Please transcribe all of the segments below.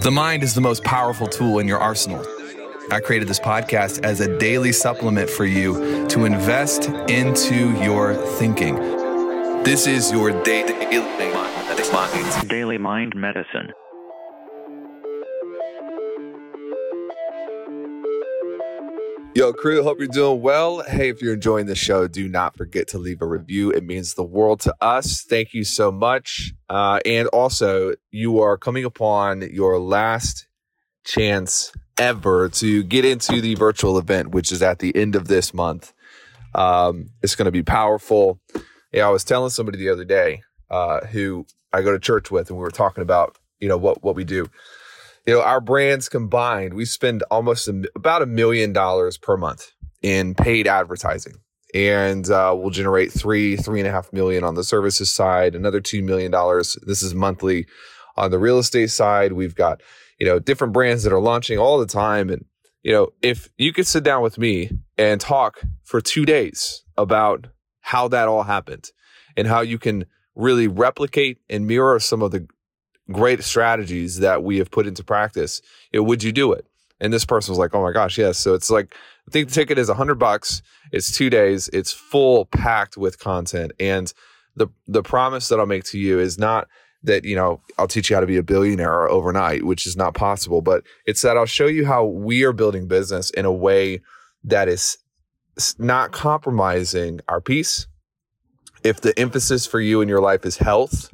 The mind is the most powerful tool in your arsenal. I created this podcast as a daily supplement for you to invest into your thinking. This is your daily Daily Mind Medicine. Yo, crew, hope you're doing well. Hey, if you're enjoying the show, do not forget to leave a review. It means the world to us. Thank you so much. Uh, and also, you are coming upon your last chance ever to get into the virtual event, which is at the end of this month. Um, it's going to be powerful. Yeah, I was telling somebody the other day uh, who I go to church with, and we were talking about you know what what we do you know, our brands combined, we spend almost a, about a million dollars per month in paid advertising. And uh, we'll generate three, three and a half million on the services side, another $2 million. This is monthly. On the real estate side, we've got, you know, different brands that are launching all the time. And, you know, if you could sit down with me and talk for two days about how that all happened and how you can really replicate and mirror some of the great strategies that we have put into practice, you know, would you do it? And this person was like, oh my gosh, yes. So it's like, I think the ticket is a hundred bucks. It's two days. It's full packed with content. And the, the promise that I'll make to you is not that, you know, I'll teach you how to be a billionaire overnight, which is not possible, but it's that I'll show you how we are building business in a way that is not compromising our peace. If the emphasis for you in your life is health,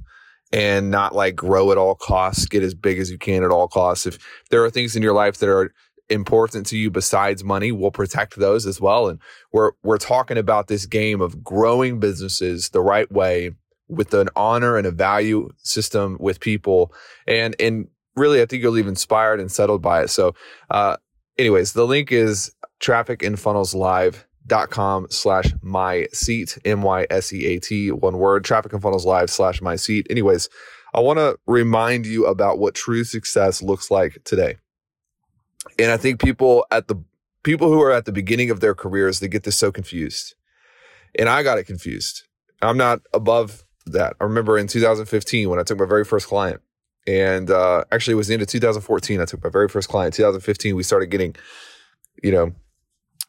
and not like grow at all costs, get as big as you can at all costs. If there are things in your life that are important to you besides money, we'll protect those as well. And we're we're talking about this game of growing businesses the right way with an honor and a value system with people. And and really I think you'll leave inspired and settled by it. So uh anyways, the link is traffic and funnels live dot com slash my seat m-y-s-e-a-t one word. Traffic and funnels live slash my seat. Anyways i want to remind you about what true success looks like today. And i think people at the people who are at the beginning of their careers they get this so confused. And i got it confused. I'm not above that. I remember in 2015 when i took my very first client. And uh, actually it was the end of 2014 i took my very first client. 2015 we started getting you know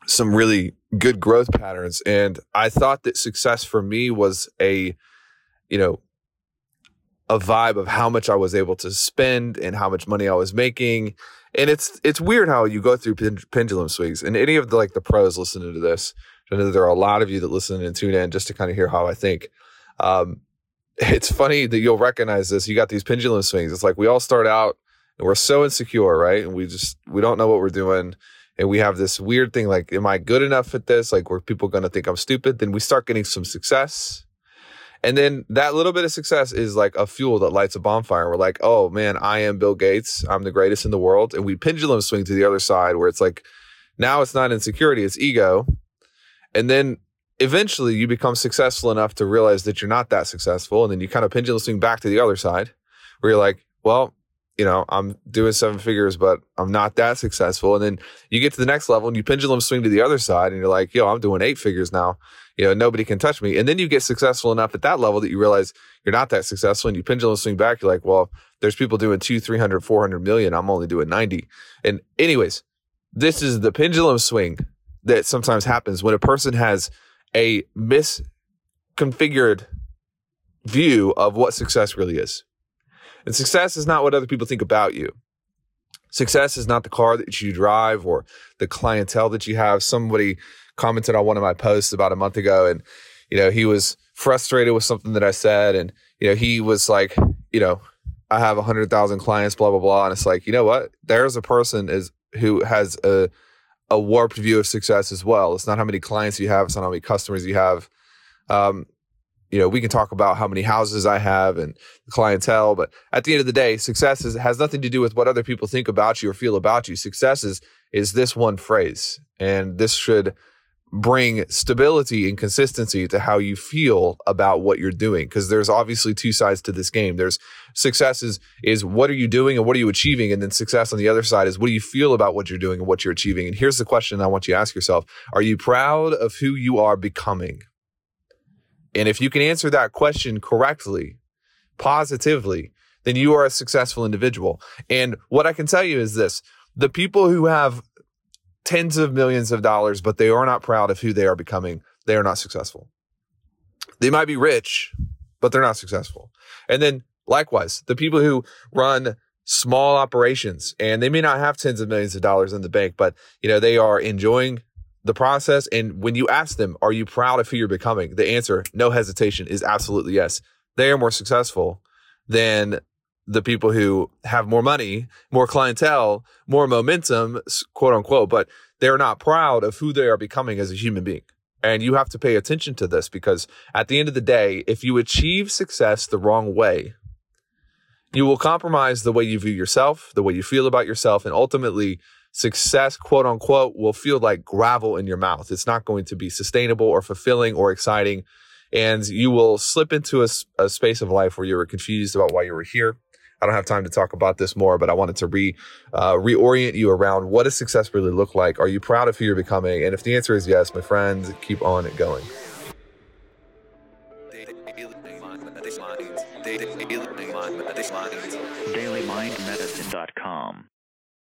some really good growth patterns. And I thought that success for me was a, you know, a vibe of how much I was able to spend and how much money I was making. And it's it's weird how you go through pendulum swings. And any of the like the pros listening to this, I know there are a lot of you that listen and tune in just to kind of hear how I think. Um, it's funny that you'll recognize this. You got these pendulum swings. It's like we all start out and we're so insecure, right? And we just we don't know what we're doing and we have this weird thing like, am I good enough at this? Like, were people going to think I'm stupid? Then we start getting some success. And then that little bit of success is like a fuel that lights a bonfire. We're like, oh man, I am Bill Gates. I'm the greatest in the world. And we pendulum swing to the other side where it's like, now it's not insecurity, it's ego. And then eventually you become successful enough to realize that you're not that successful. And then you kind of pendulum swing back to the other side where you're like, well, you know, I'm doing seven figures, but I'm not that successful. And then you get to the next level and you pendulum swing to the other side and you're like, yo, I'm doing eight figures now. You know, nobody can touch me. And then you get successful enough at that level that you realize you're not that successful and you pendulum swing back. You're like, well, there's people doing two, 300, 400 million. I'm only doing 90. And anyways, this is the pendulum swing that sometimes happens when a person has a misconfigured view of what success really is. And success is not what other people think about you. Success is not the car that you drive or the clientele that you have. Somebody commented on one of my posts about a month ago and, you know, he was frustrated with something that I said. And, you know, he was like, you know, I have a hundred thousand clients, blah, blah, blah. And it's like, you know what? There's a person is who has a, a warped view of success as well. It's not how many clients you have. It's not how many customers you have. Um, you know, we can talk about how many houses I have and clientele, but at the end of the day, success is, has nothing to do with what other people think about you or feel about you. Success is, is this one phrase. And this should bring stability and consistency to how you feel about what you're doing. Cause there's obviously two sides to this game. There's success is, is what are you doing and what are you achieving? And then success on the other side is what do you feel about what you're doing and what you're achieving? And here's the question I want you to ask yourself. Are you proud of who you are becoming? And if you can answer that question correctly, positively, then you are a successful individual. And what I can tell you is this the people who have tens of millions of dollars, but they are not proud of who they are becoming, they are not successful. They might be rich, but they're not successful. And then likewise, the people who run small operations and they may not have tens of millions of dollars in the bank, but you know, they are enjoying the process. And when you ask them, are you proud of who you're becoming? The answer, no hesitation, is absolutely yes. They are more successful than the people who have more money, more clientele, more momentum, quote unquote, but they're not proud of who they are becoming as a human being. And you have to pay attention to this because at the end of the day, if you achieve success the wrong way, you will compromise the way you view yourself, the way you feel about yourself, and ultimately success, quote unquote, will feel like gravel in your mouth. It's not going to be sustainable or fulfilling or exciting. And you will slip into a, a space of life where you were confused about why you were here. I don't have time to talk about this more, but I wanted to re uh, reorient you around what does success really look like? Are you proud of who you're becoming? And if the answer is yes, my friends, keep on it going. DailyMindMedicine.com